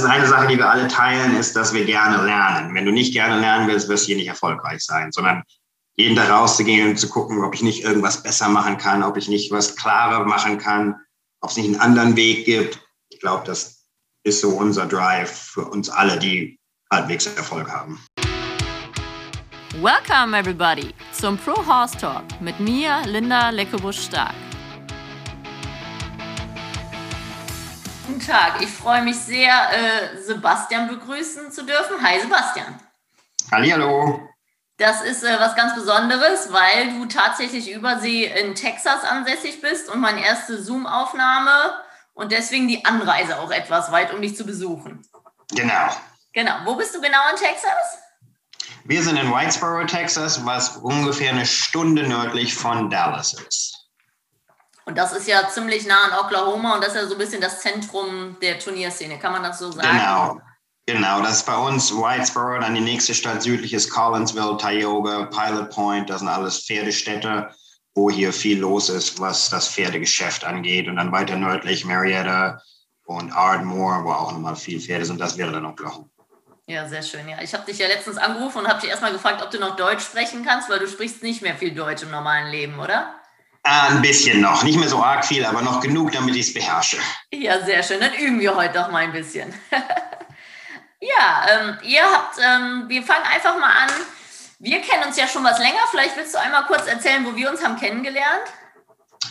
ist eine Sache, die wir alle teilen, ist, dass wir gerne lernen. Wenn du nicht gerne lernen willst, wirst du hier nicht erfolgreich sein, sondern jeden Tag rauszugehen und zu gucken, ob ich nicht irgendwas besser machen kann, ob ich nicht was klarer machen kann, ob es nicht einen anderen Weg gibt. Ich glaube, das ist so unser Drive für uns alle, die halbwegs Erfolg haben. Welcome everybody zum Pro Horse Talk mit mir, Linda Leckebusch-Stark. Guten Tag, ich freue mich sehr, äh, Sebastian begrüßen zu dürfen. Hi Sebastian. Hallo. Das ist äh, was ganz Besonderes, weil du tatsächlich übersee in Texas ansässig bist und meine erste Zoom-Aufnahme und deswegen die Anreise auch etwas weit, um dich zu besuchen. Genau. Genau. Wo bist du genau in Texas? Wir sind in Whitesboro, Texas, was ungefähr eine Stunde nördlich von Dallas ist. Und das ist ja ziemlich nah an Oklahoma und das ist ja so ein bisschen das Zentrum der Turnierszene, kann man das so sagen? Genau. Genau, das ist bei uns Whitesboro, dann die nächste Stadt südlich ist Collinsville, Tioga, Pilot Point, das sind alles Pferdestädte, wo hier viel los ist, was das Pferdegeschäft angeht. Und dann weiter nördlich Marietta und Ardmore, wo auch nochmal viel Pferde sind, das wäre dann Oklahoma. Ja, sehr schön. Ja, ich habe dich ja letztens angerufen und habe dich erstmal gefragt, ob du noch Deutsch sprechen kannst, weil du sprichst nicht mehr viel Deutsch im normalen Leben, oder? Ein bisschen noch, nicht mehr so arg viel, aber noch genug, damit ich es beherrsche. Ja, sehr schön. Dann üben wir heute doch mal ein bisschen. ja, ähm, ihr habt, ähm, wir fangen einfach mal an. Wir kennen uns ja schon was länger. Vielleicht willst du einmal kurz erzählen, wo wir uns haben kennengelernt?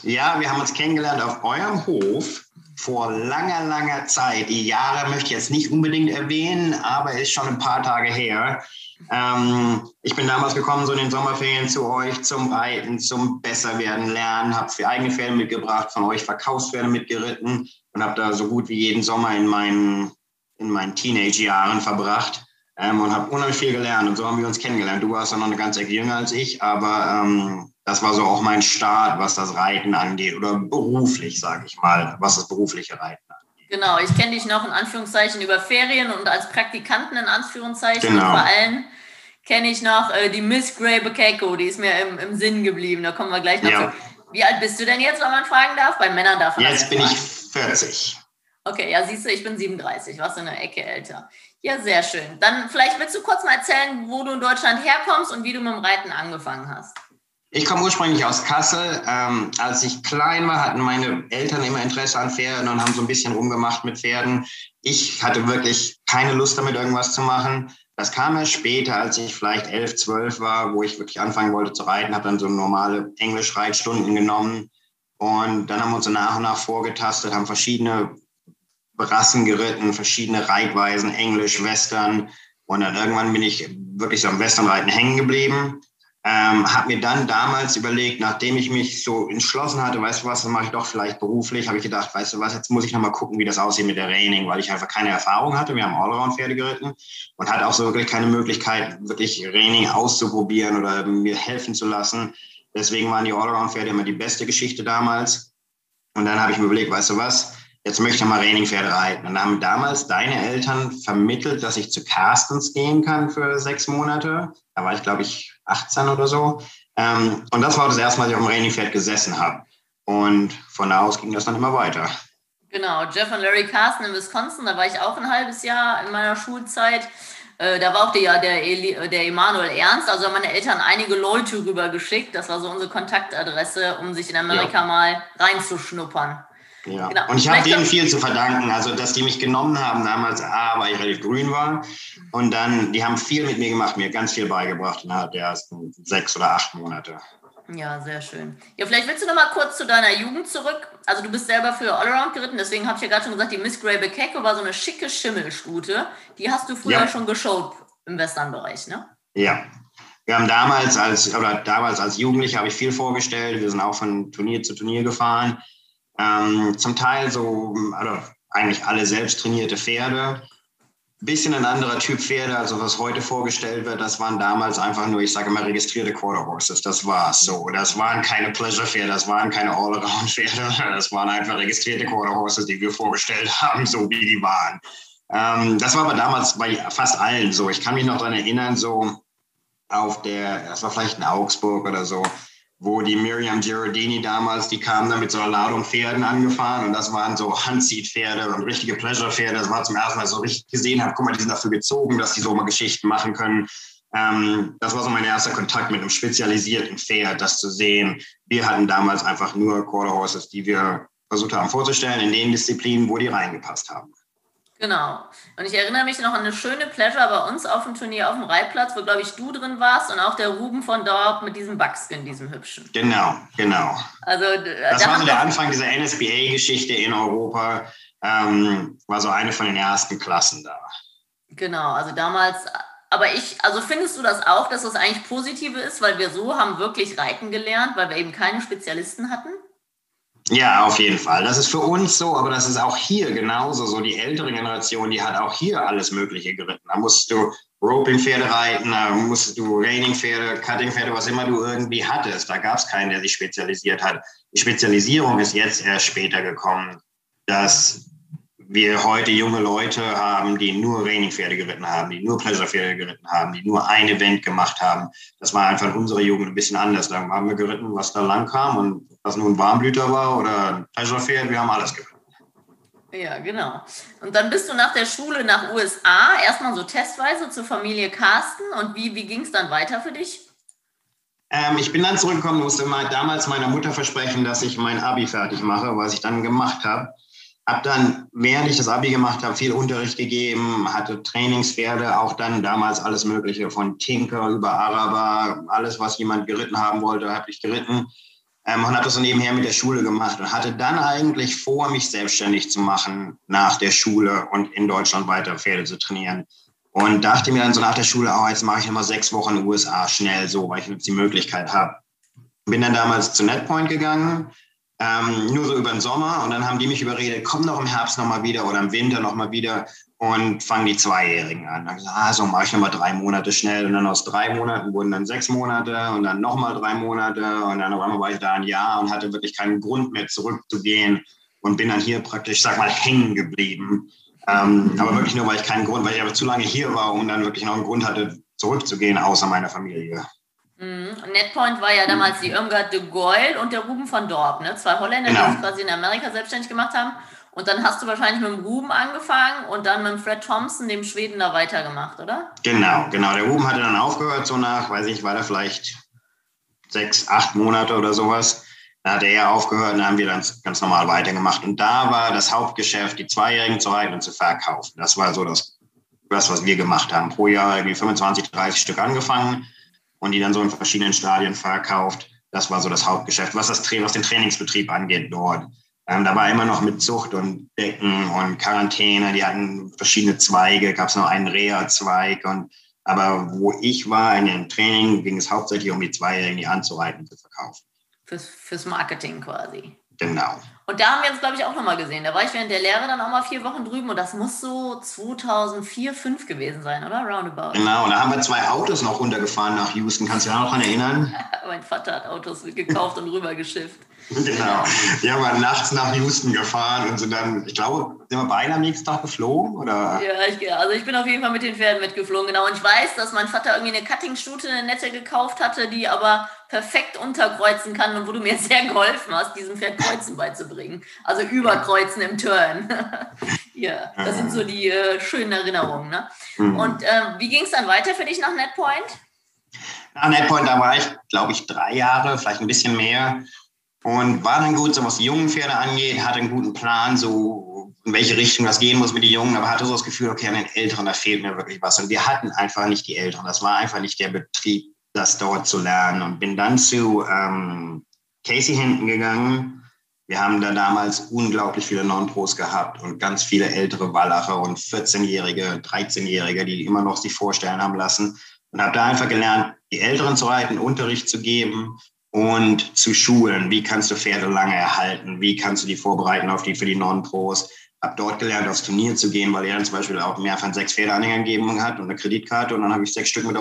Ja, wir haben uns kennengelernt auf eurem Hof vor langer, langer Zeit. Die Jahre möchte ich jetzt nicht unbedingt erwähnen, aber ist schon ein paar Tage her. Ähm, ich bin damals gekommen, so in den Sommerferien zu euch zum Reiten, zum Besserwerden lernen, habe für eigene Pferde mitgebracht, von euch Verkaufspferde mitgeritten und habe da so gut wie jeden Sommer in meinen, in meinen Teenage-Jahren verbracht ähm, und habe unheimlich viel gelernt. Und so haben wir uns kennengelernt. Du warst ja noch eine ganze Ecke jünger als ich, aber ähm, das war so auch mein Start, was das Reiten angeht oder beruflich, sage ich mal, was das berufliche Reiten angeht. Genau, ich kenne dich noch in Anführungszeichen über Ferien und als Praktikanten in Anführungszeichen. Genau. Und vor allem kenne ich noch äh, die Miss Gray Bekeko, die ist mir im, im Sinn geblieben. Da kommen wir gleich noch ja. zu. Wie alt bist du denn jetzt, wenn man fragen darf? Bei Männern darf man Jetzt bin ich 40. Okay, ja, siehst du, ich bin 37, warst du eine Ecke älter. Ja, sehr schön. Dann vielleicht willst du kurz mal erzählen, wo du in Deutschland herkommst und wie du mit dem Reiten angefangen hast. Ich komme ursprünglich aus Kassel. Ähm, als ich klein war, hatten meine Eltern immer Interesse an Pferden und haben so ein bisschen rumgemacht mit Pferden. Ich hatte wirklich keine Lust damit, irgendwas zu machen. Das kam erst später, als ich vielleicht elf, zwölf war, wo ich wirklich anfangen wollte zu reiten, habe dann so normale Englisch-Reitstunden genommen. Und dann haben wir uns so nach und nach vorgetastet, haben verschiedene Rassen geritten, verschiedene Reitweisen, Englisch, Western. Und dann irgendwann bin ich wirklich so am Westernreiten hängen geblieben ähm, habe mir dann damals überlegt, nachdem ich mich so entschlossen hatte, weißt du was, das mache ich doch vielleicht beruflich, habe ich gedacht, weißt du was, jetzt muss ich nochmal gucken, wie das aussieht mit der Training, weil ich einfach keine Erfahrung hatte. Wir haben Allround-Pferde geritten und hatte auch so wirklich keine Möglichkeit, wirklich Training auszuprobieren oder mir helfen zu lassen. Deswegen waren die Allround-Pferde immer die beste Geschichte damals. Und dann habe ich mir überlegt, weißt du was, jetzt möchte ich mal Trainingpferde reiten. Und dann haben damals deine Eltern vermittelt, dass ich zu Carstens gehen kann für sechs Monate. Da war ich, glaube ich, 18 oder so. Ähm, und das war das erste Mal, dass ich auf dem Trainingpferd gesessen habe. Und von da aus ging das dann immer weiter. Genau, Jeff und Larry Carsten in Wisconsin, da war ich auch ein halbes Jahr in meiner Schulzeit. Äh, da war auch der, der, der Emanuel Ernst, also haben meine Eltern einige Leute rübergeschickt. Das war so unsere Kontaktadresse, um sich in Amerika ja. mal reinzuschnuppern. Ja. Genau. Und ich habe denen viel zu verdanken. Also, dass die mich genommen haben damals, A, weil ich relativ grün war. Und dann, die haben viel mit mir gemacht, mir ganz viel beigebracht innerhalb der ersten sechs oder acht Monate. Ja, sehr schön. Ja, vielleicht willst du noch mal kurz zu deiner Jugend zurück. Also du bist selber für Allround geritten, deswegen habe ich ja gerade schon gesagt, die Miss Grey Bekecke war so eine schicke Schimmelstute. Die hast du früher ja. schon geschaut im Western-Bereich, ne? Ja. Wir haben damals als, oder damals als Jugendliche habe ich viel vorgestellt. Wir sind auch von Turnier zu Turnier gefahren. Ähm, zum Teil so, also eigentlich alle selbst trainierte Pferde. Bisschen ein anderer Typ Pferde, also was heute vorgestellt wird, das waren damals einfach nur, ich sage mal, registrierte Quarter Horses. Das war's so. Das waren keine Pleasure-Pferde, das waren keine All-Around-Pferde. Das waren einfach registrierte Quarter Horses, die wir vorgestellt haben, so wie die waren. Ähm, das war aber damals bei fast allen so. Ich kann mich noch daran erinnern, so auf der, das war vielleicht in Augsburg oder so, wo die Miriam Girardini damals, die kam dann mit so einer Ladung Pferden angefahren und das waren so Handseat-Pferde und richtige Pleasure-Pferde. Das war zum ersten Mal so richtig gesehen habe, guck mal, die sind dafür gezogen, dass die so mal Geschichten machen können. Ähm, das war so mein erster Kontakt mit einem spezialisierten Pferd, das zu sehen. Wir hatten damals einfach nur Quarter Horses, die wir versucht haben vorzustellen in den Disziplinen, wo die reingepasst haben. Genau. Und ich erinnere mich noch an eine schöne Pleasure bei uns auf dem Turnier auf dem Reitplatz, wo, glaube ich, du drin warst und auch der Ruben von Dorp mit diesem Buckskin, diesem hübschen. Genau, genau. Also, das da war so der Anfang dieser NSBA-Geschichte in Europa. Ähm, war so eine von den ersten Klassen da. Genau, also damals, aber ich, also findest du das auch, dass das eigentlich positive ist, weil wir so haben wirklich reiten gelernt, weil wir eben keine Spezialisten hatten? Ja, auf jeden Fall. Das ist für uns so, aber das ist auch hier genauso so. Die ältere Generation, die hat auch hier alles Mögliche geritten. Da musst du Roping-Pferde reiten, da musst du Reining-Pferde, Cutting-Pferde, was immer du irgendwie hattest. Da gab es keinen, der sich spezialisiert hat. Die Spezialisierung ist jetzt erst später gekommen, dass wir heute junge Leute haben, die nur Reining-Pferde geritten haben, die nur Pleasure-Pferde geritten haben, die nur ein Event gemacht haben. Das war einfach in unserer Jugend ein bisschen anders. Da haben wir geritten, was da lang kam und was nun Warmblüter war oder ein wir haben alles geritten. Ja, genau. Und dann bist du nach der Schule nach USA, erstmal so testweise zur Familie Carsten. Und wie, wie ging es dann weiter für dich? Ähm, ich bin dann zurückgekommen, musste mal damals meiner Mutter versprechen, dass ich mein Abi fertig mache, was ich dann gemacht habe. Habe dann, während ich das Abi gemacht habe, viel Unterricht gegeben, hatte Trainingspferde, auch dann damals alles Mögliche von Tinker über Araber, alles, was jemand geritten haben wollte, habe ich geritten ähm, und habe das so nebenher mit der Schule gemacht und hatte dann eigentlich vor, mich selbstständig zu machen nach der Schule und in Deutschland weiter Pferde zu trainieren. Und dachte mir dann so nach der Schule, oh, jetzt mache ich nochmal sechs Wochen in den USA schnell so, weil ich jetzt die Möglichkeit habe. Bin dann damals zu Netpoint gegangen, ähm, nur so über den Sommer und dann haben die mich überredet, komm doch im Herbst nochmal wieder oder im Winter nochmal wieder und fangen die Zweijährigen an. Dann gesagt, ah, so mache ich nochmal drei Monate schnell und dann aus drei Monaten wurden dann sechs Monate und dann nochmal drei Monate und dann auf einmal war ich da ein Jahr und hatte wirklich keinen Grund mehr zurückzugehen und bin dann hier praktisch, sag mal, hängen geblieben. Ähm, aber wirklich nur, weil ich keinen Grund, weil ich aber zu lange hier war und dann wirklich noch einen Grund hatte, zurückzugehen, außer meiner Familie. Mhm. Netpoint war ja damals die Irmgard de Goyle und der Ruben von Dorp, ne? zwei Holländer, genau. die sich quasi in Amerika selbstständig gemacht haben. Und dann hast du wahrscheinlich mit dem Ruben angefangen und dann mit dem Fred Thompson, dem Schweden, da weitergemacht, oder? Genau, genau. Der Ruben hatte dann aufgehört, so nach, weiß ich, war da vielleicht sechs, acht Monate oder sowas. Da hat er aufgehört und dann haben wir dann ganz normal weitergemacht. Und da war das Hauptgeschäft, die Zweijährigen zu halten und zu verkaufen. Das war so das, das, was wir gemacht haben. Pro Jahr irgendwie 25, 30 Stück angefangen und die dann so in verschiedenen Stadien verkauft. Das war so das Hauptgeschäft, was, das, was den Trainingsbetrieb angeht dort. Ähm, da war immer noch mit Zucht und Decken und Quarantäne. Die hatten verschiedene Zweige, gab es noch einen Reha-Zweig. Aber wo ich war in dem Training, ging es hauptsächlich um die Zweijährigen, die anzureiten zu verkaufen. Fürs, fürs Marketing quasi. Genau. Und da haben wir uns, glaube ich, auch nochmal gesehen. Da war ich während der Lehre dann auch mal vier Wochen drüben und das muss so 2004, 2005 gewesen sein, oder? Roundabout. Genau, und da haben wir zwei Autos noch runtergefahren nach Houston. Kannst du dich noch daran erinnern? mein Vater hat Autos gekauft und rübergeschifft. Genau. Die haben wir nachts nach Houston gefahren und sind dann, ich glaube, sind wir beide am nächsten Tag geflogen? Oder? Ja, ich, also ich bin auf jeden Fall mit den Pferden mitgeflogen, genau. Und ich weiß, dass mein Vater irgendwie eine Cutting-Stute, eine nette gekauft hatte, die aber perfekt unterkreuzen kann und wo du mir sehr geholfen hast, diesem Pferd Kreuzen beizubringen. Also überkreuzen im Turn. ja, das sind so die äh, schönen Erinnerungen. Ne? Mhm. Und äh, wie ging es dann weiter für dich nach Netpoint? Nach Netpoint, da war ich, glaube ich, drei Jahre, vielleicht ein bisschen mehr. Und war dann gut, so was die jungen Pferde angeht, hatte einen guten Plan, so in welche Richtung das gehen muss mit den Jungen, aber hatte so das Gefühl, okay, an den Älteren, da fehlt mir wirklich was. Und wir hatten einfach nicht die Älteren. Das war einfach nicht der Betrieb, das dort zu lernen. Und bin dann zu ähm, Casey hinten gegangen. Wir haben da damals unglaublich viele Non-Pros gehabt und ganz viele ältere Wallacher und 14-Jährige, 13-Jährige, die immer noch sich vorstellen haben lassen. Und habe da einfach gelernt, die Älteren zu reiten, Unterricht zu geben und zu schulen. Wie kannst du Pferde lange erhalten? Wie kannst du die vorbereiten auf die für die Non-Pros? Hab dort gelernt, aufs Turnier zu gehen, weil er dann zum Beispiel auch mehr von sechs Pferdeanhängern gegeben hat und eine Kreditkarte. Und dann habe ich sechs Stück mit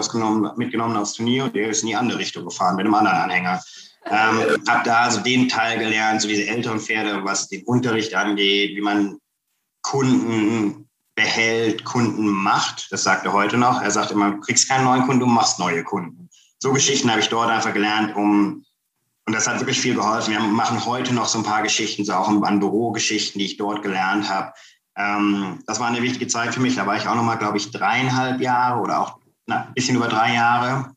mitgenommen aufs Turnier und der ist in die andere Richtung gefahren mit einem anderen Anhänger. Ähm, habe da also den Teil gelernt, so diese älteren Pferde, was den Unterricht angeht, wie man Kunden behält, Kunden macht. Das sagt er heute noch. Er sagt immer, du kriegst keinen neuen Kunden, du machst neue Kunden so Geschichten habe ich dort einfach gelernt, um Und das hat wirklich viel geholfen. Wir machen heute noch so ein paar Geschichten, so auch an Bürogeschichten, die ich dort gelernt habe. Ähm, das war eine wichtige Zeit für mich. Da war ich auch noch mal, glaube ich, dreieinhalb Jahre oder auch ein bisschen über drei Jahre.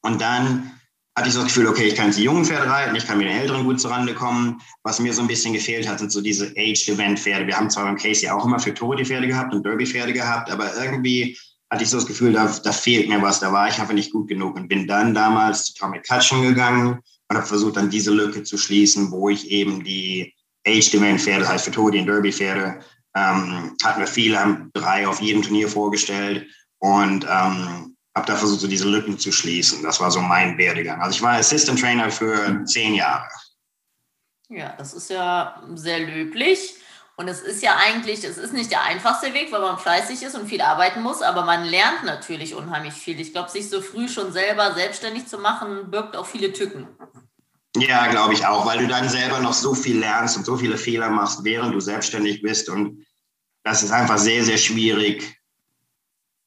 Und dann hatte ich so das Gefühl, okay, ich kann jetzt die jungen Pferde reiten, ich kann mit den Älteren gut zurande kommen. Was mir so ein bisschen gefehlt hat, sind so diese Aged-Event-Pferde. Wir haben zwar beim Casey auch immer für Tore die Pferde gehabt und Derby-Pferde gehabt, aber irgendwie hatte ich so das Gefühl, da, da fehlt mir was, da war ich einfach nicht gut genug und bin dann damals zu Tommy Cutchin gegangen und habe versucht, dann diese Lücke zu schließen, wo ich eben die Aged-Event-Pferde, das heißt für Tore die Derby-Pferde, ähm, hatten wir viele, haben drei auf jedem Turnier vorgestellt und ähm, habe da versucht, so diese Lücken zu schließen. Das war so mein Werdegang. Also ich war Assistant Trainer für zehn Jahre. Ja, das ist ja sehr löblich. Und es ist ja eigentlich, es ist nicht der einfachste Weg, weil man fleißig ist und viel arbeiten muss, aber man lernt natürlich unheimlich viel. Ich glaube, sich so früh schon selber selbstständig zu machen, birgt auch viele Tücken. Ja, glaube ich auch, weil du dann selber noch so viel lernst und so viele Fehler machst, während du selbstständig bist. Und das ist einfach sehr, sehr schwierig,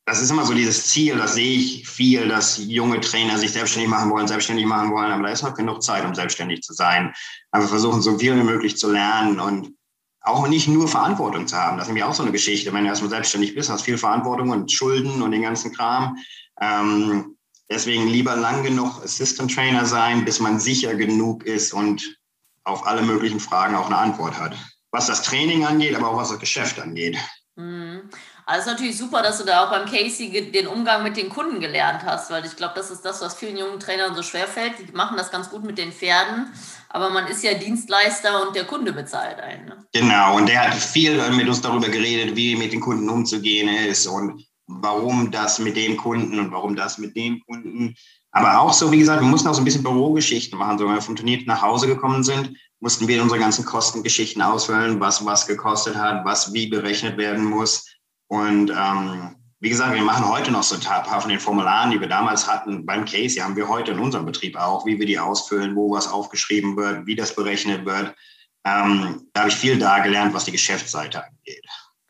das ist immer so dieses Ziel, das sehe ich viel, dass junge Trainer sich selbstständig machen wollen, selbstständig machen wollen, aber da ist noch genug Zeit, um selbstständig zu sein. Aber versuchen, so viel wie möglich zu lernen und auch nicht nur Verantwortung zu haben. Das ist nämlich auch so eine Geschichte. Wenn du erstmal selbstständig bist, hast viel Verantwortung und Schulden und den ganzen Kram. Ähm, deswegen lieber lang genug Assistant Trainer sein, bis man sicher genug ist und auf alle möglichen Fragen auch eine Antwort hat. Was das Training angeht, aber auch was das Geschäft angeht. Mhm. Also ist natürlich super, dass du da auch beim Casey den Umgang mit den Kunden gelernt hast, weil ich glaube, das ist das, was vielen jungen Trainern so schwer fällt. Die machen das ganz gut mit den Pferden, aber man ist ja Dienstleister und der Kunde bezahlt einen. Ne? Genau, und der hat viel mit uns darüber geredet, wie mit den Kunden umzugehen ist und warum das mit dem Kunden und warum das mit dem Kunden. Aber auch so, wie gesagt, wir mussten auch so ein bisschen Bürogeschichten machen. So, wenn wir vom Turnier nach Hause gekommen sind, mussten wir unsere ganzen Kostengeschichten ausfüllen, was was gekostet hat, was wie berechnet werden muss und ähm, wie gesagt, wir machen heute noch so ein paar von den Formularen, die wir damals hatten beim Case, die haben wir heute in unserem Betrieb auch, wie wir die ausfüllen, wo was aufgeschrieben wird, wie das berechnet wird. Ähm, da habe ich viel da gelernt, was die Geschäftsseite angeht.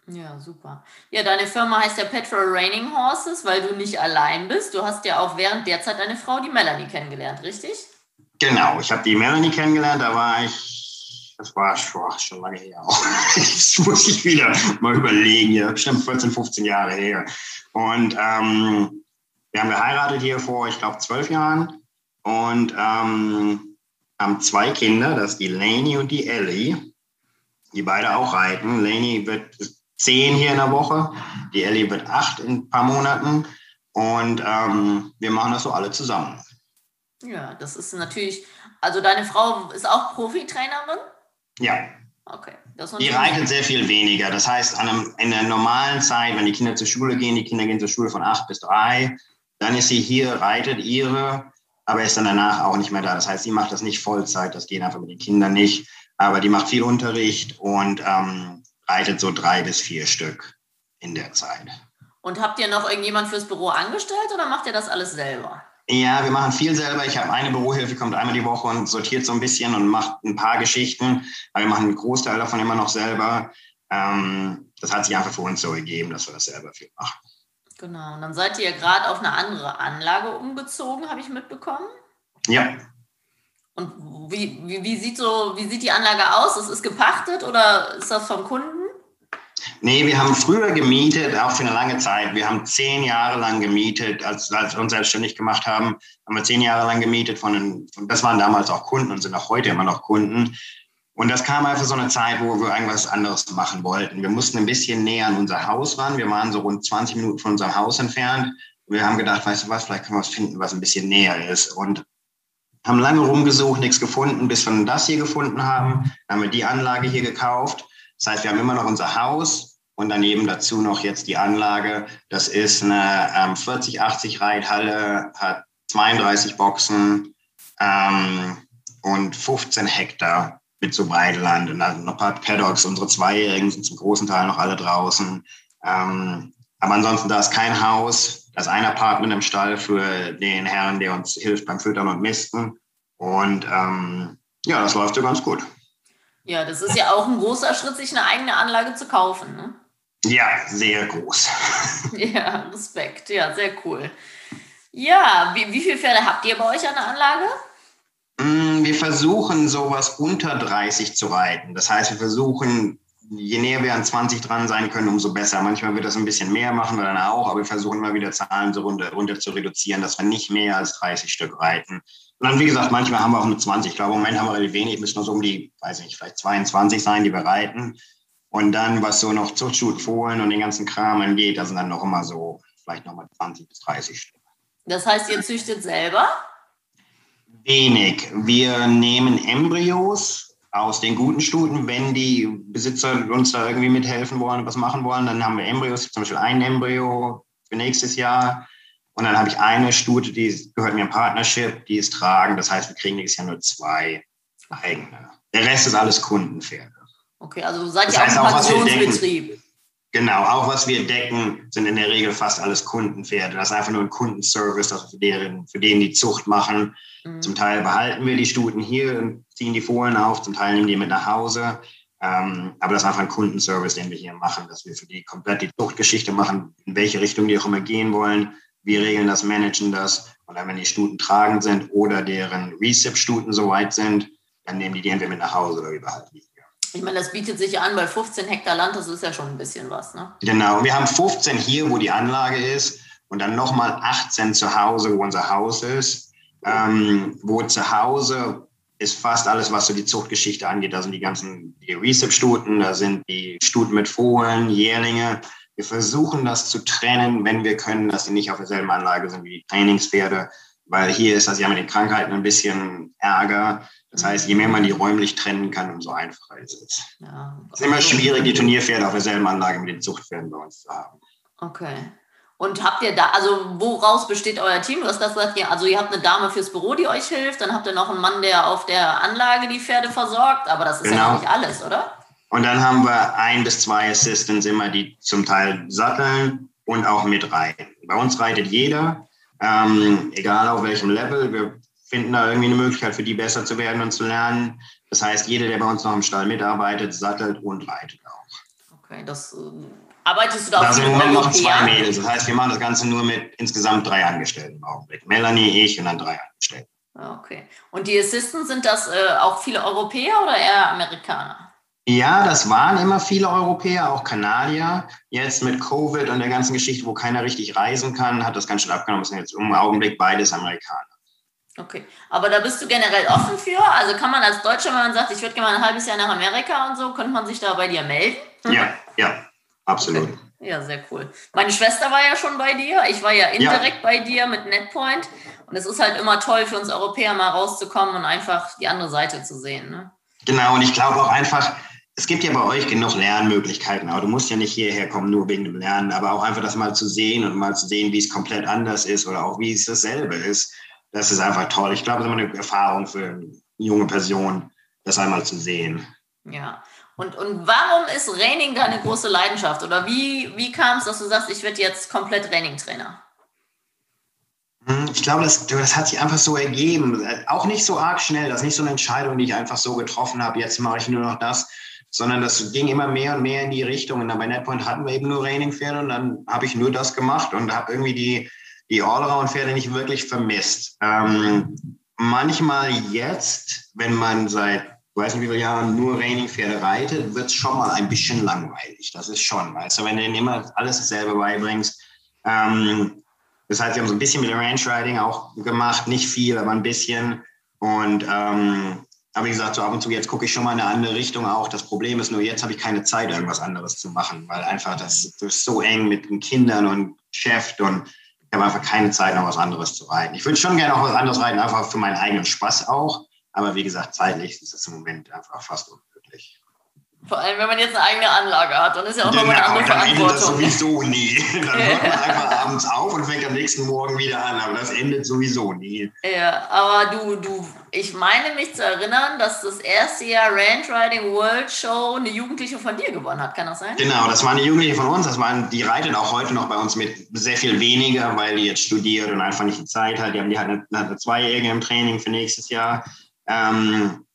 Ja, super. Ja, deine Firma heißt ja Petrol Raining Horses, weil du nicht allein bist. Du hast ja auch während der Zeit deine Frau, die Melanie, kennengelernt, richtig? Genau, ich habe die Melanie kennengelernt, da war ich das war schon, schon lange her. das muss ich wieder mal überlegen. Ja, bestimmt 14, 15 Jahre her. Und ähm, wir haben geheiratet hier vor, ich glaube, zwölf Jahren. Und ähm, haben zwei Kinder, das ist die Lainey und die Ellie, die beide auch reiten. Lainey wird zehn hier in der Woche, die Ellie wird acht in ein paar Monaten. Und ähm, wir machen das so alle zusammen. Ja, das ist natürlich, also deine Frau ist auch Profitrainerin? Ja. Okay. die reitet sehr viel weniger. Das heißt, einem, in der normalen Zeit, wenn die Kinder zur Schule gehen, die Kinder gehen zur Schule von acht bis drei, dann ist sie hier, reitet ihre, aber ist dann danach auch nicht mehr da. Das heißt, sie macht das nicht Vollzeit, das geht einfach mit den Kindern nicht. Aber die macht viel Unterricht und ähm, reitet so drei bis vier Stück in der Zeit. Und habt ihr noch irgendjemand fürs Büro angestellt oder macht ihr das alles selber? Ja, wir machen viel selber. Ich habe eine Bürohilfe, kommt einmal die Woche und sortiert so ein bisschen und macht ein paar Geschichten. Aber wir machen einen Großteil davon immer noch selber. Ähm, das hat sich einfach für uns so gegeben, dass wir das selber viel machen. Genau. Und dann seid ihr gerade auf eine andere Anlage umgezogen, habe ich mitbekommen. Ja. Und wie, wie, wie, sieht so, wie sieht die Anlage aus? Ist es gepachtet oder ist das vom Kunden? Nee, wir haben früher gemietet, auch für eine lange Zeit. Wir haben zehn Jahre lang gemietet, als, als wir uns selbstständig gemacht haben, haben wir zehn Jahre lang gemietet von, den, von das waren damals auch Kunden und sind auch heute immer noch Kunden. Und das kam einfach so eine Zeit, wo wir irgendwas anderes machen wollten. Wir mussten ein bisschen näher an unser Haus ran. Wir waren so rund 20 Minuten von unserem Haus entfernt. Wir haben gedacht, weißt du was, vielleicht können wir was finden, was ein bisschen näher ist. Und haben lange rumgesucht, nichts gefunden, bis wir das hier gefunden haben. Dann haben wir die Anlage hier gekauft. Das heißt, wir haben immer noch unser Haus und daneben dazu noch jetzt die Anlage. Das ist eine ähm, 40-80 Reithalle, hat 32 Boxen ähm, und 15 Hektar mit so Weideland und dann noch ein paar Paddocks. Unsere Zweijährigen sind zum großen Teil noch alle draußen. Ähm, aber ansonsten, da ist kein Haus. Da ist ein Apartment im Stall für den Herrn, der uns hilft beim Füttern und Misten. Und ähm, ja, das läuft so ganz gut. Ja, das ist ja auch ein großer Schritt, sich eine eigene Anlage zu kaufen. Ne? Ja, sehr groß. ja, Respekt. Ja, sehr cool. Ja, wie, wie viele Pferde habt ihr bei euch an der Anlage? Mm, wir versuchen sowas unter 30 zu reiten. Das heißt, wir versuchen, je näher wir an 20 dran sein können, umso besser. Manchmal wird das ein bisschen mehr, machen wir dann auch, aber wir versuchen immer wieder Zahlen so runter, runter zu reduzieren, dass wir nicht mehr als 30 Stück reiten. Und dann, wie gesagt, manchmal haben wir auch nur 20. Ich glaube, im Moment haben wir relativ wenig, müssen nur so um die, weiß nicht, vielleicht 22 sein, die wir reiten. Und dann, was so noch Zuchtschut, Fohlen und den ganzen Kram angeht, da sind dann noch immer so vielleicht nochmal 20 bis 30 Stück. Das heißt, ihr züchtet selber? Wenig. Wir nehmen Embryos aus den guten Stuten, wenn die Besitzer uns da irgendwie mithelfen wollen, was machen wollen, dann haben wir Embryos, zum Beispiel ein Embryo für nächstes Jahr. Und dann habe ich eine Stute, die gehört mir im Partnership, die ist tragen. Das heißt, wir kriegen nächstes Jahr nur zwei eigene. Der Rest ist alles Kundenpferde. Okay, also seid das ihr auch ein Pensionsbetrieb. Genau, auch was wir decken, sind in der Regel fast alles Kundenpferde. Das ist einfach nur ein Kundenservice, das wir für, deren, für den die Zucht machen. Mhm. Zum Teil behalten wir die Stuten hier und ziehen die Fohlen auf, zum Teil nehmen die mit nach Hause. Ähm, aber das ist einfach ein Kundenservice, den wir hier machen, dass wir für die komplett die Zuchtgeschichte machen, in welche Richtung die auch immer gehen wollen. Wir regeln das, managen das. Und dann, wenn die Stuten tragend sind oder deren Recip-Stuten soweit sind, dann nehmen die die entweder mit nach Hause oder wir behalten die. Ich meine, das bietet sich ja an, weil 15 Hektar Land, das ist ja schon ein bisschen was. Ne? Genau, wir haben 15 hier, wo die Anlage ist und dann nochmal 18 zu Hause, wo unser Haus ist. Ähm, wo zu Hause ist fast alles, was so die Zuchtgeschichte angeht. Da sind die ganzen Recip-Stuten, da sind die Stuten mit Fohlen, Jährlinge. Wir versuchen das zu trennen, wenn wir können, dass sie nicht auf derselben Anlage sind wie die Trainingspferde, weil hier ist das ja mit den Krankheiten ein bisschen Ärger. Das heißt, je mehr man die räumlich trennen kann, umso einfacher ist es. Ja. Es ist immer schwierig, die Turnierpferde auf derselben Anlage mit den Zuchtpferden bei uns zu haben. Okay. Und habt ihr da, also woraus besteht euer Team? Du hast gesagt, ja, also ihr habt eine Dame fürs Büro, die euch hilft, dann habt ihr noch einen Mann, der auf der Anlage die Pferde versorgt, aber das ist genau. ja nicht alles, oder? Und dann haben wir ein bis zwei Assistants immer, die zum Teil satteln und auch mitreiten. Bei uns reitet jeder, ähm, egal auf welchem Level. Wir finden da irgendwie eine Möglichkeit für die besser zu werden und zu lernen. Das heißt, jeder, der bei uns noch im Stall mitarbeitet, sattelt und reitet auch. Okay, das äh, arbeitest du da sind im Moment noch zwei Mädels. Das heißt, wir machen das Ganze nur mit insgesamt drei Angestellten im Augenblick. Melanie, ich und dann drei Angestellte. Ah, okay. Und die Assistants, sind das äh, auch viele Europäer oder eher Amerikaner? Ja, das waren immer viele Europäer, auch Kanadier. Jetzt mit Covid und der ganzen Geschichte, wo keiner richtig reisen kann, hat das ganz schön abgenommen. Es sind jetzt im Augenblick beides Amerikaner. Okay, aber da bist du generell offen für? Also kann man als Deutscher, wenn man sagt, ich würde gerne mal ein halbes Jahr nach Amerika und so, könnte man sich da bei dir melden? Ja, ja, absolut. Okay. Ja, sehr cool. Meine Schwester war ja schon bei dir. Ich war ja indirekt ja. bei dir mit NetPoint. Und es ist halt immer toll für uns Europäer mal rauszukommen und einfach die andere Seite zu sehen. Ne? Genau, und ich glaube auch einfach, es gibt ja bei euch genug Lernmöglichkeiten. Aber du musst ja nicht hierher kommen, nur wegen dem Lernen, aber auch einfach das mal zu sehen und mal zu sehen, wie es komplett anders ist oder auch wie es dasselbe ist das ist einfach toll. Ich glaube, es ist immer eine Erfahrung für eine junge Person, das einmal zu sehen. Ja. Und, und warum ist Raining deine große Leidenschaft? Oder wie, wie kam es, dass du sagst, ich werde jetzt komplett Raining-Trainer? Hm, ich glaube, das, das hat sich einfach so ergeben. Auch nicht so arg schnell. Das ist nicht so eine Entscheidung, die ich einfach so getroffen habe. Jetzt mache ich nur noch das. Sondern das ging immer mehr und mehr in die Richtung. Und dann bei NetPoint hatten wir eben nur Raining-Pferde. Und dann habe ich nur das gemacht und habe irgendwie die, die Allround-Pferde nicht wirklich vermisst. Ähm, manchmal jetzt, wenn man seit, weiß nicht wie viele Jahren nur Raining-Pferde reitet, wird es schon mal ein bisschen langweilig. Das ist schon, weißt du, wenn du denen immer alles dasselbe beibringst. Ähm, das heißt, wir haben so ein bisschen mit Range Riding auch gemacht, nicht viel, aber ein bisschen. Und ähm, aber wie gesagt, so ab und zu jetzt gucke ich schon mal in eine andere Richtung auch. Das Problem ist nur, jetzt habe ich keine Zeit, irgendwas anderes zu machen, weil einfach das, das ist so eng mit den Kindern und Chef und ich habe einfach keine Zeit, noch was anderes zu reiten. Ich würde schon gerne auch was anderes reiten, einfach für meinen eigenen Spaß auch. Aber wie gesagt, zeitlich ist es im Moment einfach fast unmöglich. Vor allem, wenn man jetzt eine eigene Anlage hat, dann ist ja auch genau, noch eine andere dann Verantwortung. Endet das sowieso nie. Dann hört man einfach abends auf und fängt am nächsten Morgen wieder an, aber das endet sowieso nie. Ja, aber du, du, ich meine mich zu erinnern, dass das erste Jahr Ranch Riding World Show eine Jugendliche von dir gewonnen hat, kann das sein? Genau, das war eine Jugendliche von uns, das waren, die reitet auch heute noch bei uns mit sehr viel weniger, weil die jetzt studiert und einfach nicht die Zeit hat. Die, haben, die hat eine, eine Zweijährige im Training für nächstes Jahr. Ähm,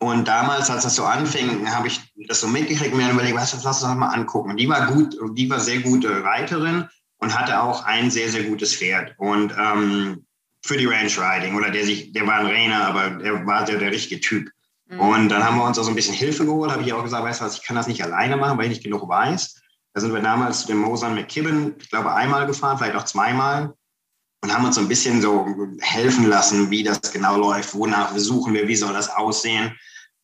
und damals, als das so anfing, habe ich das so mitgekriegt und mir überlegt, was, lass uns das mal angucken. Und die war gut, die war sehr gute Reiterin und hatte auch ein sehr, sehr gutes Pferd. Und ähm, für die Ranch Riding oder der sich, der war ein Rainer, aber er war der, der richtige Typ. Mhm. Und dann haben wir uns auch so ein bisschen Hilfe geholt, habe ich auch gesagt, weißt du was, ich kann das nicht alleine machen, weil ich nicht genug weiß. Da sind wir damals zu dem Mosan McKibben, ich glaube, einmal gefahren, vielleicht auch zweimal und haben uns so ein bisschen so helfen lassen, wie das genau läuft, wonach suchen wir, wie soll das aussehen.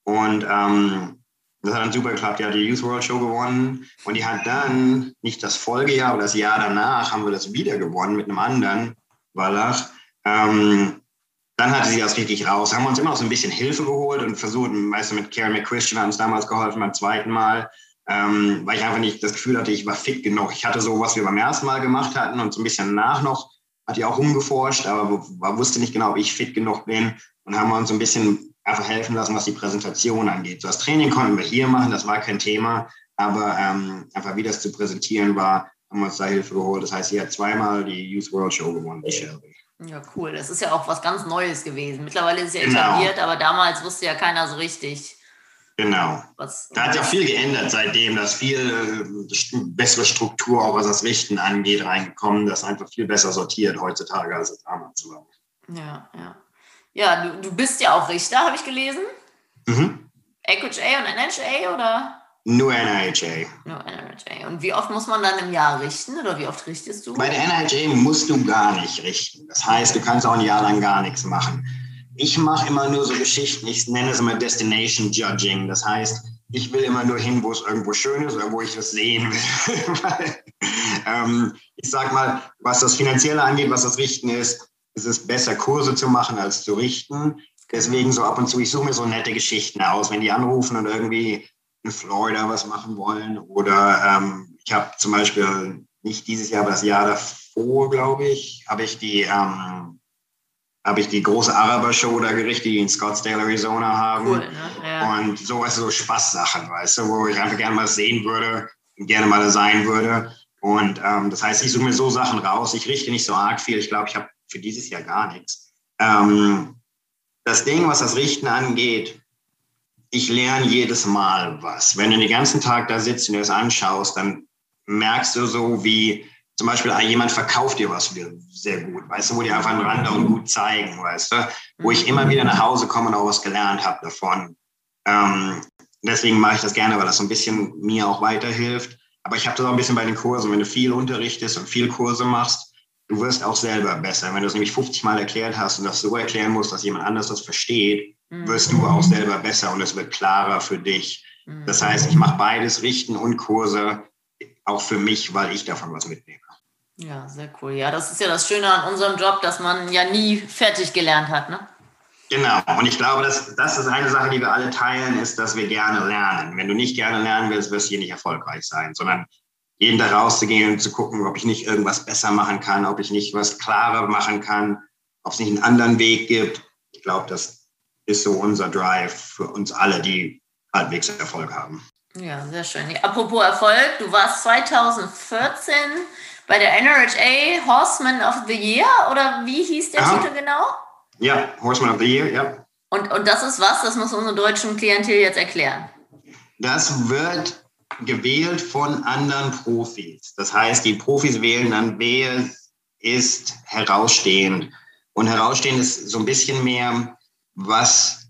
Und ähm, das hat dann super geklappt. Die hat die Youth World Show gewonnen und die hat dann, nicht das Folgejahr, aber das Jahr danach, haben wir das wieder gewonnen mit einem anderen Wallach. Ähm, dann hatte sie das richtig raus. Haben wir uns immer noch so ein bisschen Hilfe geholt und versucht, weißt du, mit Karen McChristian hat uns damals geholfen beim zweiten Mal, ähm, weil ich einfach nicht das Gefühl hatte, ich war fit genug. Ich hatte so, was wir beim ersten Mal gemacht hatten und so ein bisschen nach noch, hat die auch rumgeforscht, aber wusste nicht genau, ob ich fit genug bin und haben wir uns so ein bisschen einfach helfen lassen, was die Präsentation angeht. So das Training konnten wir hier machen, das war kein Thema, aber ähm, einfach wie das zu präsentieren war, haben wir uns da Hilfe geholt. Das heißt, sie hat zweimal die Youth World Show gewonnen, die Shelby. Ja, cool. Das ist ja auch was ganz Neues gewesen. Mittlerweile ist es ja genau. etabliert, aber damals wusste ja keiner so richtig. Genau. Was, da hat sich auch viel geändert seitdem. Da ist viel äh, bessere Struktur, auch was das Richten angeht, reingekommen. Das ist einfach viel besser sortiert heutzutage, als es damals war. Ja, ja. Ja, du, du bist ja auch Richter, habe ich gelesen. Mhm. AQHA und NHA oder? Nur NHA. Nur NHA. Und wie oft muss man dann im Jahr richten oder wie oft richtest du? Bei der NHA musst du gar nicht richten. Das heißt, du kannst auch ein Jahr lang gar nichts machen. Ich mache immer nur so Geschichten, ich nenne es immer Destination Judging. Das heißt, ich will immer nur hin, wo es irgendwo schön ist oder wo ich das sehen will. Ähm, ich sag mal, was das Finanzielle angeht, was das Richten ist, es ist besser, Kurse zu machen als zu richten. Deswegen so ab und zu, ich suche mir so nette Geschichten aus, wenn die anrufen und irgendwie in Florida was machen wollen. Oder ähm, ich habe zum Beispiel nicht dieses Jahr, aber das Jahr davor, glaube ich, habe ich die ähm, habe ich die große Araber-Show da gerichtet, die in Scottsdale, Arizona haben. Cool, ne? ja. Und so, weißt du, so Spaßsachen, weißt du, wo ich einfach gerne mal sehen würde gerne mal da sein würde. Und ähm, das heißt, ich suche mir so Sachen raus. Ich richte nicht so arg viel. Ich glaube, ich habe für dieses Jahr gar nichts. Ähm, das Ding, was das Richten angeht, ich lerne jedes Mal was. Wenn du den ganzen Tag da sitzt und dir das anschaust, dann merkst du so, wie zum Beispiel jemand verkauft dir was sehr gut, weißt du, wo die einfach einen Rand und gut zeigen, weißt du, wo ich immer wieder nach Hause komme und auch was gelernt habe davon. Ähm, deswegen mache ich das gerne, weil das so ein bisschen mir auch weiterhilft. Aber ich habe das auch ein bisschen bei den Kursen. Wenn du viel unterrichtest und viel Kurse machst, du wirst auch selber besser. Wenn du es nämlich 50 Mal erklärt hast und das so erklären musst, dass jemand anders das versteht, mhm. wirst du auch selber besser und es wird klarer für dich. Mhm. Das heißt, ich mache beides, Richten und Kurse, auch für mich, weil ich davon was mitnehme. Ja, sehr cool. Ja, das ist ja das Schöne an unserem Job, dass man ja nie fertig gelernt hat, ne? Genau. Und ich glaube, dass das ist eine Sache, die wir alle teilen, ist, dass wir gerne lernen. Wenn du nicht gerne lernen willst, wirst du hier nicht erfolgreich sein, sondern jeden da rauszugehen und zu gucken, ob ich nicht irgendwas besser machen kann, ob ich nicht was klarer machen kann, ob es nicht einen anderen Weg gibt. Ich glaube, das ist so unser Drive für uns alle, die halbwegs Erfolg haben. Ja, sehr schön. Apropos Erfolg, du warst 2014 bei der NRHA Horseman of the Year oder wie hieß der Aha. Titel genau? Ja, Horseman of the Year, ja. Und, und das ist was? Das muss unsere deutschen Klientel jetzt erklären. Das wird gewählt von anderen Profis. Das heißt, die Profis wählen dann, wer ist herausstehend. Und herausstehend ist so ein bisschen mehr, was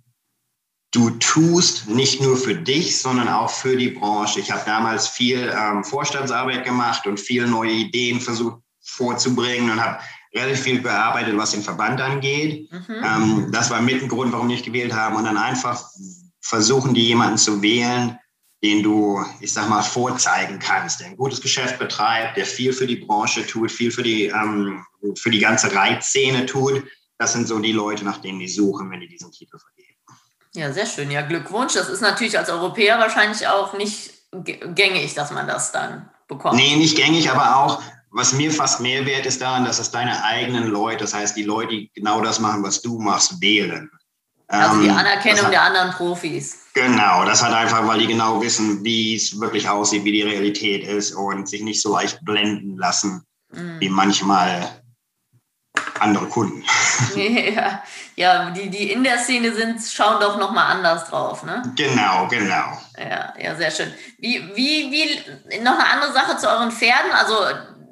du tust, nicht nur für dich, sondern auch für die Branche. Ich habe damals viel ähm, Vorstandsarbeit gemacht und viele neue Ideen versucht vorzubringen und habe relativ viel bearbeitet, was den Verband angeht. Mhm. Ähm, das war mit ein Grund, warum ich gewählt habe. Und dann einfach versuchen, die jemanden zu wählen, den du, ich sag mal, vorzeigen kannst, der ein gutes Geschäft betreibt, der viel für die Branche tut, viel für die, ähm, für die ganze Reitszene tut. Das sind so die Leute, nach denen die suchen, wenn die diesen Titel vergeben. Ja, sehr schön. Ja, Glückwunsch. Das ist natürlich als Europäer wahrscheinlich auch nicht gängig, dass man das dann bekommt. Nee, nicht gängig, aber auch, was mir fast mehr wert ist daran, dass es deine eigenen Leute, das heißt die Leute, die genau das machen, was du machst, wählen. Also die ähm, Anerkennung hat, der anderen Profis. Genau, das hat einfach, weil die genau wissen, wie es wirklich aussieht, wie die Realität ist und sich nicht so leicht blenden lassen, mhm. wie manchmal andere Kunden. Ja, ja die, die in der Szene sind, schauen doch nochmal anders drauf, ne? Genau, genau. Ja, ja, sehr schön. Wie, wie, wie, noch eine andere Sache zu euren Pferden. Also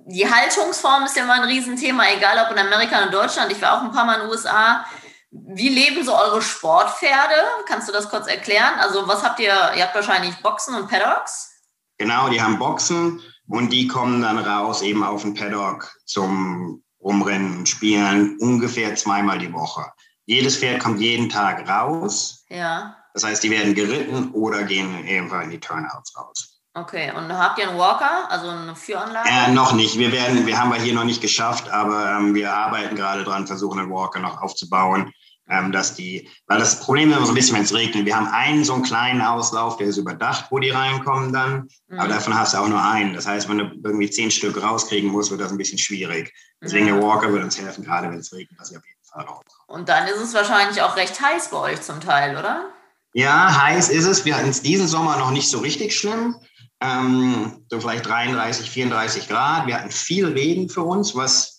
die Haltungsform ist ja mal ein Riesenthema, egal ob in Amerika oder in Deutschland. Ich war auch ein paar Mal in den USA. Wie leben so eure Sportpferde? Kannst du das kurz erklären? Also was habt ihr? Ihr habt wahrscheinlich Boxen und Paddocks? Genau, die haben Boxen und die kommen dann raus eben auf den Paddock zum Rumrennen und Spielen ungefähr zweimal die Woche. Jedes Pferd kommt jeden Tag raus. Ja. Das heißt, die werden geritten oder gehen ebenfalls in die Turnouts raus. Okay, und habt ihr einen Walker, also eine Führanlage? Äh, noch nicht. Wir werden, wir haben wir hier noch nicht geschafft, aber ähm, wir arbeiten gerade dran, versuchen einen Walker noch aufzubauen ähm, dass die, weil das Problem ist immer so ein bisschen, wenn es regnet. Wir haben einen so einen kleinen Auslauf, der ist überdacht, wo die reinkommen dann, mhm. aber davon hast du auch nur einen. Das heißt, wenn du irgendwie zehn Stück rauskriegen musst, wird das ein bisschen schwierig. Deswegen mhm. der Walker wird uns helfen, gerade wenn es regnet, dass ich auf jeden Fall raus. Und dann ist es wahrscheinlich auch recht heiß bei euch zum Teil, oder? Ja, heiß ist es. Wir hatten es diesen Sommer noch nicht so richtig schlimm. Ähm, so vielleicht 33, 34 Grad. Wir hatten viel Regen für uns, was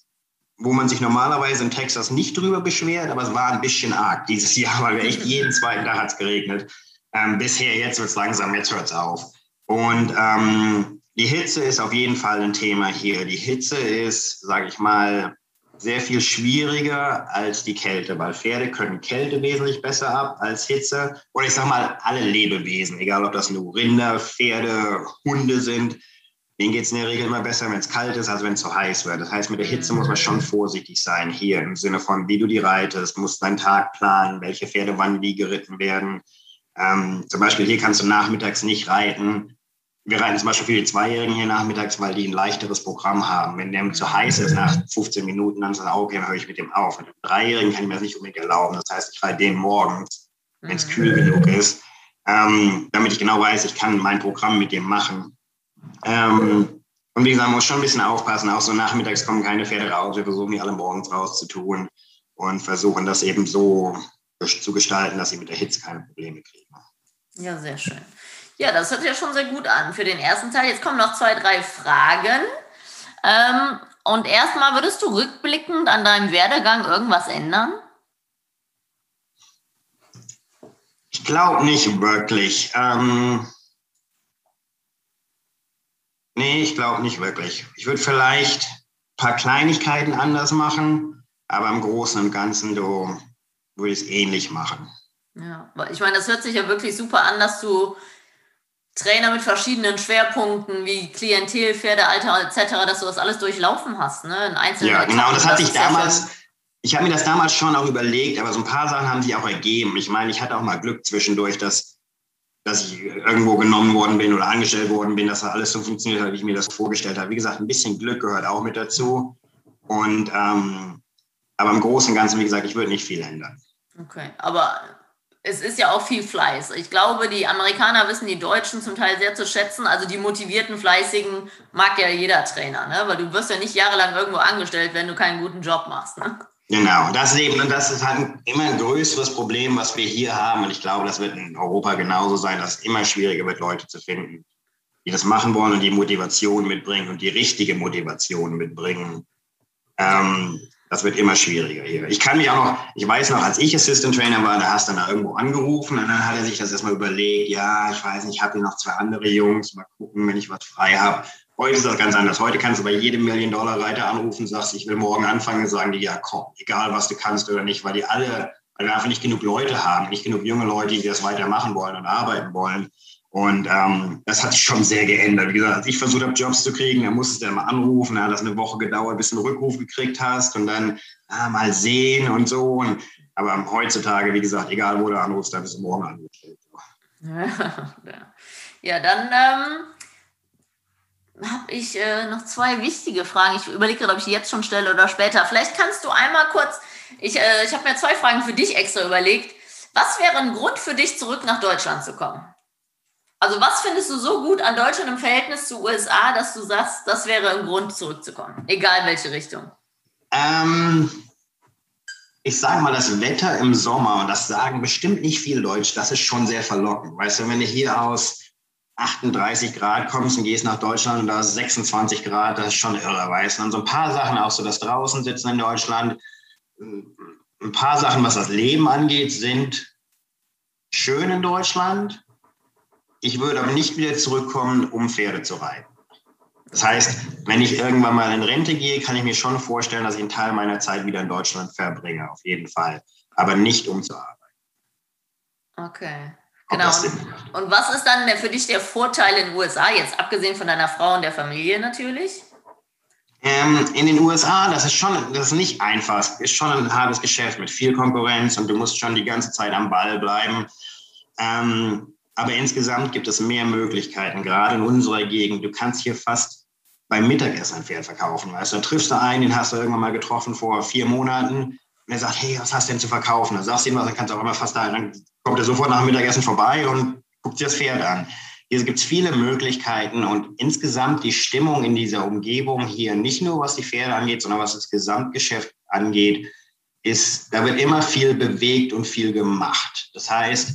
wo man sich normalerweise in Texas nicht drüber beschwert, aber es war ein bisschen arg dieses Jahr, weil wir echt jeden zweiten Tag hat es geregnet. Ähm, bisher, jetzt wird es langsam, jetzt hört es auf. Und ähm, die Hitze ist auf jeden Fall ein Thema hier. Die Hitze ist, sage ich mal, sehr viel schwieriger als die Kälte, weil Pferde können Kälte wesentlich besser ab als Hitze. Oder ich sage mal, alle Lebewesen, egal ob das nur Rinder, Pferde, Hunde sind, denen geht es in der Regel immer besser, wenn es kalt ist, als wenn es zu heiß wird. Das heißt, mit der Hitze muss man schon vorsichtig sein hier im Sinne von, wie du die reitest, musst deinen Tag planen, welche Pferde wann wie geritten werden. Ähm, zum Beispiel hier kannst du nachmittags nicht reiten. Wir reiten zum Beispiel für die Zweijährigen hier nachmittags, weil die ein leichteres Programm haben. Wenn der zu heiß ist nach 15 Minuten, dann sagt er, okay, dann höre ich mit dem auf. Mit dem Dreijährigen kann ich mir das nicht unbedingt erlauben. Das heißt, ich reite den morgens, wenn es kühl genug ist, ähm, damit ich genau weiß, ich kann mein Programm mit dem machen. Ähm, und wie gesagt, man muss schon ein bisschen aufpassen. Auch so nachmittags kommen keine Pferde raus. Wir versuchen die alle morgens rauszutun und versuchen das eben so zu gestalten, dass sie mit der Hitze keine Probleme kriegen. Ja, sehr schön. Ja, das hört sich ja schon sehr gut an für den ersten Teil. Jetzt kommen noch zwei, drei Fragen. Ähm, und erstmal würdest du rückblickend an deinem Werdegang irgendwas ändern? Ich glaube nicht wirklich. Ähm, Nee, ich glaube nicht wirklich. Ich würde vielleicht ein paar Kleinigkeiten anders machen, aber im Großen und Ganzen würde ich es ähnlich machen. Ja, ich meine, das hört sich ja wirklich super an, dass du Trainer mit verschiedenen Schwerpunkten wie Klientel, Pferdealter etc., dass du das alles durchlaufen hast, ne? In einzelnen ja, genau, das hatte ich damals, ich habe mir das damals schon auch überlegt, aber so ein paar Sachen haben sich auch ergeben. Ich meine, ich hatte auch mal Glück zwischendurch, dass dass ich irgendwo genommen worden bin oder angestellt worden bin, dass das alles so funktioniert hat, wie ich mir das vorgestellt habe. Wie gesagt, ein bisschen Glück gehört auch mit dazu. Und ähm, aber im Großen und Ganzen, wie gesagt, ich würde nicht viel ändern. Okay, aber es ist ja auch viel Fleiß. Ich glaube, die Amerikaner wissen die Deutschen zum Teil sehr zu schätzen. Also die motivierten, fleißigen mag ja jeder Trainer, ne? Weil du wirst ja nicht jahrelang irgendwo angestellt, wenn du keinen guten Job machst. Ne? Genau, das ist eben, und das ist halt immer ein größeres Problem, was wir hier haben. Und ich glaube, das wird in Europa genauso sein, dass es immer schwieriger wird, Leute zu finden, die das machen wollen und die Motivation mitbringen und die richtige Motivation mitbringen. Ähm, das wird immer schwieriger hier. Ich kann mich auch noch, ich weiß noch, als ich Assistant Trainer war, da hast du dann da irgendwo angerufen und dann hat er sich das erstmal überlegt, ja, ich weiß nicht, ich habe hier noch zwei andere Jungs, mal gucken, wenn ich was frei habe. Heute ist das ganz anders. Heute kannst du bei jedem Million-Dollar-Reiter anrufen, sagst, ich will morgen anfangen, sagen die, ja komm, egal was du kannst oder nicht, weil die alle, weil wir einfach nicht genug Leute haben, nicht genug junge Leute, die das weitermachen wollen und arbeiten wollen. Und ähm, das hat sich schon sehr geändert. Wie gesagt, als ich versucht habe, Jobs zu kriegen, dann musstest du ja mal anrufen, dann hat das eine Woche gedauert, bis du einen Rückruf gekriegt hast und dann ah, mal sehen und so. Und, aber heutzutage, wie gesagt, egal wo du anrufst, da bist du morgen angestellt. Ja, dann ähm habe ich äh, noch zwei wichtige Fragen. Ich überlege gerade, ob ich die jetzt schon stelle oder später. Vielleicht kannst du einmal kurz, ich, äh, ich habe mir zwei Fragen für dich extra überlegt. Was wäre ein Grund für dich, zurück nach Deutschland zu kommen? Also was findest du so gut an Deutschland im Verhältnis zu USA, dass du sagst, das wäre ein Grund, zurückzukommen? Egal welche Richtung. Ähm, ich sage mal, das Wetter im Sommer, und das sagen bestimmt nicht viel Deutsch, das ist schon sehr verlockend. Weißt du, wenn du hier aus 38 Grad kommst und gehst nach Deutschland und da ist 26 Grad, das ist schon irre, weißt du. Und so ein paar Sachen, auch so das draußen sitzen in Deutschland, ein paar Sachen, was das Leben angeht, sind schön in Deutschland. Ich würde aber nicht wieder zurückkommen, um Pferde zu reiten. Das heißt, wenn ich irgendwann mal in Rente gehe, kann ich mir schon vorstellen, dass ich einen Teil meiner Zeit wieder in Deutschland verbringe, auf jeden Fall. Aber nicht um zu arbeiten. Okay. Genau. Und, was ist dann für dich der Vorteil in den USA, jetzt abgesehen von deiner Frau und der Familie natürlich? Ähm, in den USA, das ist schon, das ist nicht einfach, ist schon ein hartes Geschäft mit viel Konkurrenz und du musst schon die ganze Zeit am Ball bleiben. Ähm, aber insgesamt gibt es mehr Möglichkeiten, gerade in unserer Gegend. Du kannst hier fast beim Mittagessen ein Pferd verkaufen. Weißt du, da triffst du einen, den hast du irgendwann mal getroffen vor vier Monaten und er sagt, hey, was hast du denn zu verkaufen? Dann sagst du ihm was, dann kannst du auch immer fast da, dann kommt er sofort nach dem Mittagessen vorbei und guckt sich das Pferd an. Hier gibt es viele Möglichkeiten und insgesamt die Stimmung in dieser Umgebung hier, nicht nur was die Pferde angeht, sondern was das Gesamtgeschäft angeht, ist, da wird immer viel bewegt und viel gemacht. Das heißt,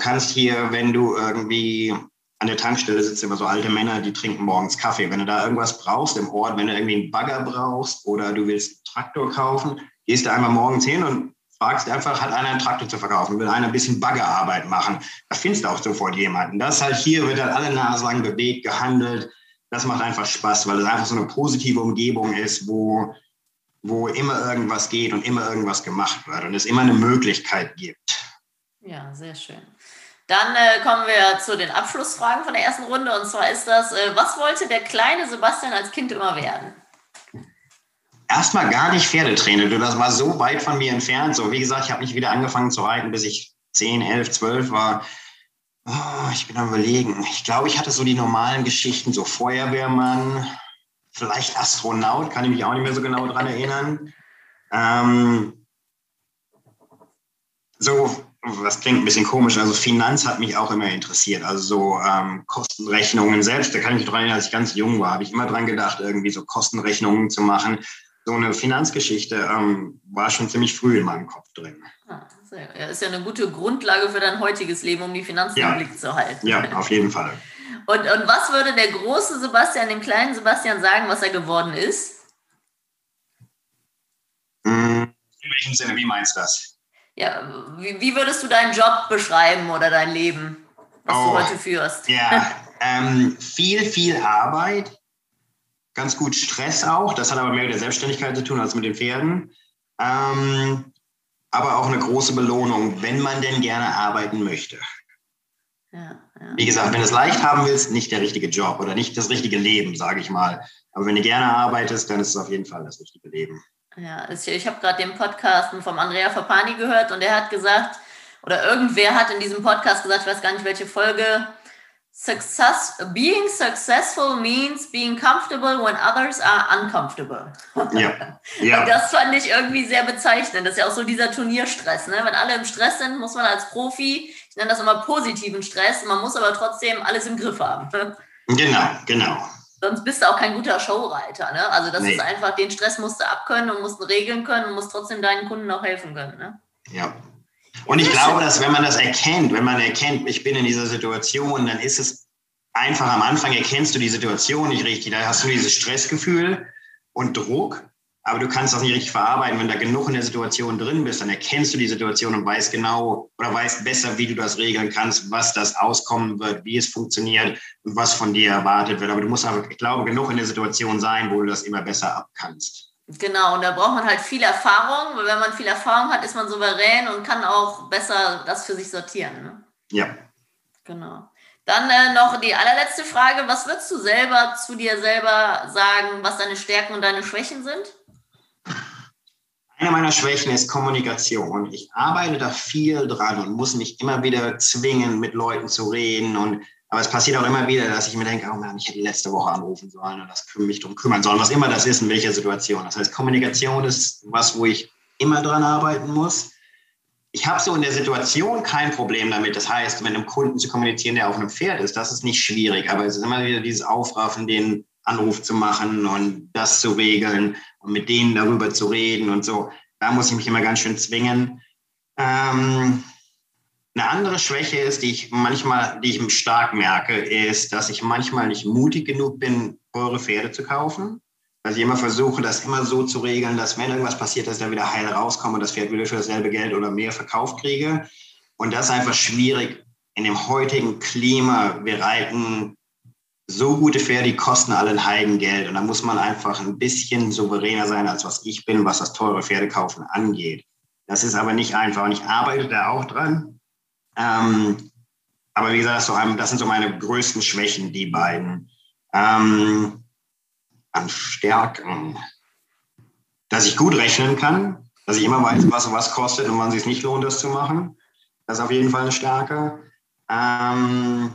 kannst hier, wenn du irgendwie an der Tankstelle sitzen immer so alte Männer, die trinken morgens Kaffee. Wenn du da irgendwas brauchst im Ort, wenn du irgendwie einen Bagger brauchst oder du willst einen Traktor kaufen, gehst du einmal morgens hin und fragst einfach, hat einer einen Traktor zu verkaufen, will einer ein bisschen Baggerarbeit machen. Da findest du auch sofort jemanden. Das halt hier wird halt alle Nase lang bewegt, gehandelt. Das macht einfach Spaß, weil es einfach so eine positive Umgebung ist, wo, wo immer irgendwas geht und immer irgendwas gemacht wird und es immer eine Möglichkeit gibt. Ja, sehr schön. Dann äh, kommen wir zu den Abschlussfragen von der ersten Runde. Und zwar ist das, äh, was wollte der kleine Sebastian als Kind immer werden? Erstmal gar nicht Pferdetrainer. Das war so weit von mir entfernt. So, wie gesagt, ich habe nicht wieder angefangen zu reiten, bis ich 10, 11, 12 war. Oh, ich bin am überlegen. Ich glaube, ich hatte so die normalen Geschichten, so Feuerwehrmann, vielleicht Astronaut, kann ich mich auch nicht mehr so genau dran erinnern. Ähm, so was klingt ein bisschen komisch, also Finanz hat mich auch immer interessiert. Also so ähm, Kostenrechnungen selbst, da kann ich mich daran erinnern, als ich ganz jung war, habe ich immer dran gedacht, irgendwie so Kostenrechnungen zu machen. So eine Finanzgeschichte ähm, war schon ziemlich früh in meinem Kopf drin. Ah, ja, ist ja eine gute Grundlage für dein heutiges Leben, um die Finanzen ja. im Blick zu halten. Ja, auf jeden Fall. Und, und was würde der große Sebastian dem kleinen Sebastian sagen, was er geworden ist? Hm, in welchem Sinne, wie meinst du das? Ja, wie, wie, würdest du deinen Job beschreiben oder dein Leben, was oh, du heute führst? Ja, ähm, viel, viel Arbeit, ganz gut Stress auch. Das hat aber mehr mit der Selbstständigkeit zu tun als mit den Pferden. Ähm, aber auch eine große Belohnung, wenn man denn gerne arbeiten möchte. Ja, ja. Wie gesagt, wenn du es leicht haben willst, nicht der richtige Job oder nicht das richtige Leben, sage ich mal. Aber wenn du gerne arbeitest, dann ist es auf jeden Fall das richtige Leben. Ja, ich habe gerade den Podcast vom Andrea Fapani gehört und er hat gesagt, oder irgendwer hat in diesem Podcast gesagt, ich weiß gar nicht welche Folge, Success, being successful means being comfortable when others are uncomfortable. Ja. ja. Und das fand ich irgendwie sehr bezeichnend. Das ist ja auch so dieser Turnierstress. Ne? Wenn alle im Stress sind, muss man als Profi, ich nenne das immer positiven Stress, man muss aber trotzdem alles im Griff haben. Genau, genau sonst bist du auch kein guter Showreiter. Ne? Also das nee. ist einfach, den Stress musst du abkönnen und musst regeln können und musst trotzdem deinen Kunden auch helfen können. Ne? Ja. Und ich glaube, dass wenn man das erkennt, wenn man erkennt, ich bin in dieser Situation, dann ist es einfach am Anfang erkennst du die Situation nicht richtig. Da hast du dieses Stressgefühl und Druck aber du kannst das nicht richtig verarbeiten. Wenn du da genug in der Situation drin bist, dann erkennst du die Situation und weißt genau oder weißt besser, wie du das regeln kannst, was das auskommen wird, wie es funktioniert und was von dir erwartet wird. Aber du musst aber, ich glaube, genug in der Situation sein, wo du das immer besser abkannst. Genau, und da braucht man halt viel Erfahrung. Weil wenn man viel Erfahrung hat, ist man souverän und kann auch besser das für sich sortieren. Ne? Ja. Genau. Dann äh, noch die allerletzte Frage. Was würdest du selber zu dir selber sagen, was deine Stärken und deine Schwächen sind? Eine meiner Schwächen ist Kommunikation. Ich arbeite da viel dran und muss mich immer wieder zwingen, mit Leuten zu reden. Und, aber es passiert auch immer wieder, dass ich mir denke, oh Mann, ich hätte letzte Woche anrufen sollen und das mich darum kümmern sollen, was immer das ist, in welcher Situation. Das heißt, Kommunikation ist was, wo ich immer dran arbeiten muss. Ich habe so in der Situation kein Problem damit. Das heißt, mit einem Kunden zu kommunizieren, der auf einem Pferd ist, das ist nicht schwierig. Aber es ist immer wieder dieses Aufraffen, den Anruf zu machen und das zu regeln und mit denen darüber zu reden und so. Da muss ich mich immer ganz schön zwingen. Ähm, eine andere Schwäche ist, die ich manchmal, die ich stark merke, ist, dass ich manchmal nicht mutig genug bin, teure Pferde zu kaufen. Dass ich immer versuche, das immer so zu regeln, dass wenn irgendwas passiert, dass ich dann wieder heil rauskomme und das Pferd wieder für dasselbe Geld oder mehr verkauft kriege. Und das ist einfach schwierig in dem heutigen Klima. Wir reiten so gute Pferde, die kosten alle ein Heidengeld. Und da muss man einfach ein bisschen souveräner sein, als was ich bin, was das teure Pferdekaufen angeht. Das ist aber nicht einfach. Und ich arbeite da auch dran. Ähm, aber wie gesagt, das sind so meine größten Schwächen, die beiden. Ähm, an Stärken. Dass ich gut rechnen kann, dass ich immer weiß, was was kostet und wann es sich nicht lohnt, das zu machen. Das ist auf jeden Fall eine Stärke. Ähm,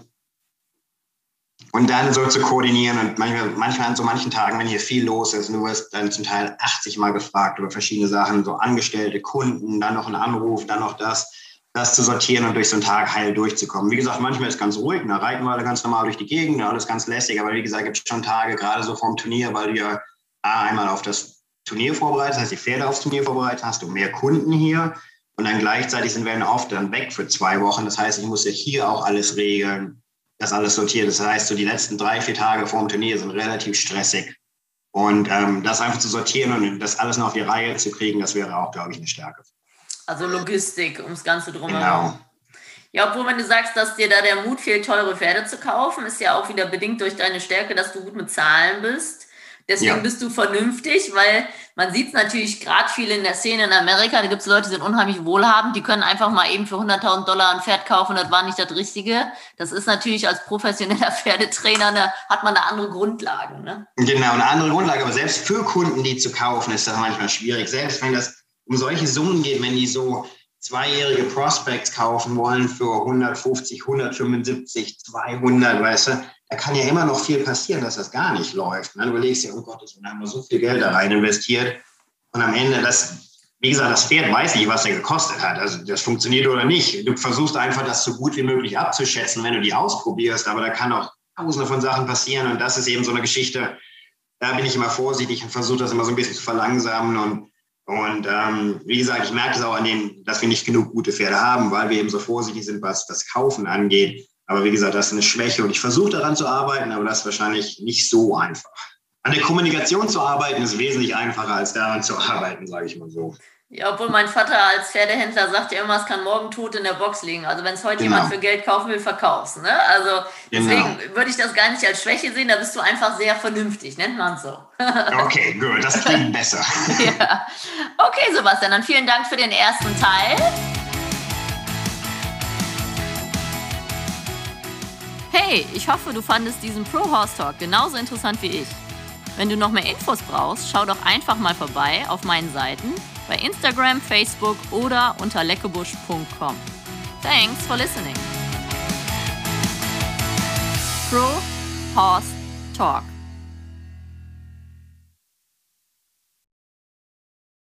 und dann so zu koordinieren und manchmal, manchmal an so manchen Tagen, wenn hier viel los ist, du wirst dann zum Teil 80 Mal gefragt über verschiedene Sachen, so Angestellte, Kunden, dann noch ein Anruf, dann noch das, das zu sortieren und durch so einen Tag heil durchzukommen. Wie gesagt, manchmal ist es ganz ruhig, da reiten wir alle ganz normal durch die Gegend, alles ganz lässig, aber wie gesagt, gibt es schon Tage, gerade so vorm Turnier, weil du ja einmal auf das Turnier vorbereitet, das heißt die Pferde aufs Turnier vorbereitet, hast du mehr Kunden hier und dann gleichzeitig sind wir oft dann weg für zwei Wochen. Das heißt, ich muss ja hier auch alles regeln das alles sortiert. Das heißt, so die letzten drei, vier Tage vor dem Turnier sind relativ stressig. Und ähm, das einfach zu sortieren und das alles noch auf die Reihe zu kriegen, das wäre auch, glaube ich, eine Stärke. Also Logistik ums Ganze drumherum. Genau. Ja, obwohl, wenn du sagst, dass dir da der Mut fehlt, teure Pferde zu kaufen, ist ja auch wieder bedingt durch deine Stärke, dass du gut mit Zahlen bist. Deswegen ja. bist du vernünftig, weil man sieht es natürlich gerade viel in der Szene in Amerika. Da gibt es Leute, die sind unheimlich wohlhabend, die können einfach mal eben für 100.000 Dollar ein Pferd kaufen. Das war nicht das Richtige. Das ist natürlich als professioneller Pferdetrainer, eine, hat man eine andere Grundlage. Ne? Genau, eine andere Grundlage. Aber selbst für Kunden, die zu kaufen, ist das manchmal schwierig. Selbst wenn das um solche Summen geht, wenn die so zweijährige Prospects kaufen wollen für 150, 175, 200, weißt du, da kann ja immer noch viel passieren, dass das gar nicht läuft. Ne? Du überlegst dir, oh Gott, wir haben so viel Geld da rein investiert und am Ende, das, wie gesagt, das Pferd weiß nicht, was er gekostet hat. Also das funktioniert oder nicht. Du versuchst einfach, das so gut wie möglich abzuschätzen, wenn du die ausprobierst, aber da kann auch tausende von Sachen passieren und das ist eben so eine Geschichte, da bin ich immer vorsichtig und versuche das immer so ein bisschen zu verlangsamen und und ähm, wie gesagt, ich merke es auch an dem, dass wir nicht genug gute Pferde haben, weil wir eben so vorsichtig sind, was das Kaufen angeht. Aber wie gesagt, das ist eine Schwäche und ich versuche daran zu arbeiten, aber das ist wahrscheinlich nicht so einfach. An der Kommunikation zu arbeiten ist wesentlich einfacher als daran zu arbeiten, sage ich mal so. Ja, obwohl mein Vater als Pferdehändler sagt ja immer, es kann morgen tot in der Box liegen. Also wenn es heute genau. jemand für Geld kaufen will, verkaufst. Ne? Also deswegen genau. würde ich das gar nicht als Schwäche sehen, da bist du einfach sehr vernünftig, nennt man so. okay, gut, das klingt besser. ja. Okay, Sebastian, dann vielen Dank für den ersten Teil. Hey, ich hoffe, du fandest diesen Pro Horse Talk genauso interessant wie ich. Wenn du noch mehr Infos brauchst, schau doch einfach mal vorbei auf meinen Seiten bei Instagram, Facebook oder unter leckebusch.com. Thanks for listening. Pro Horse Talk.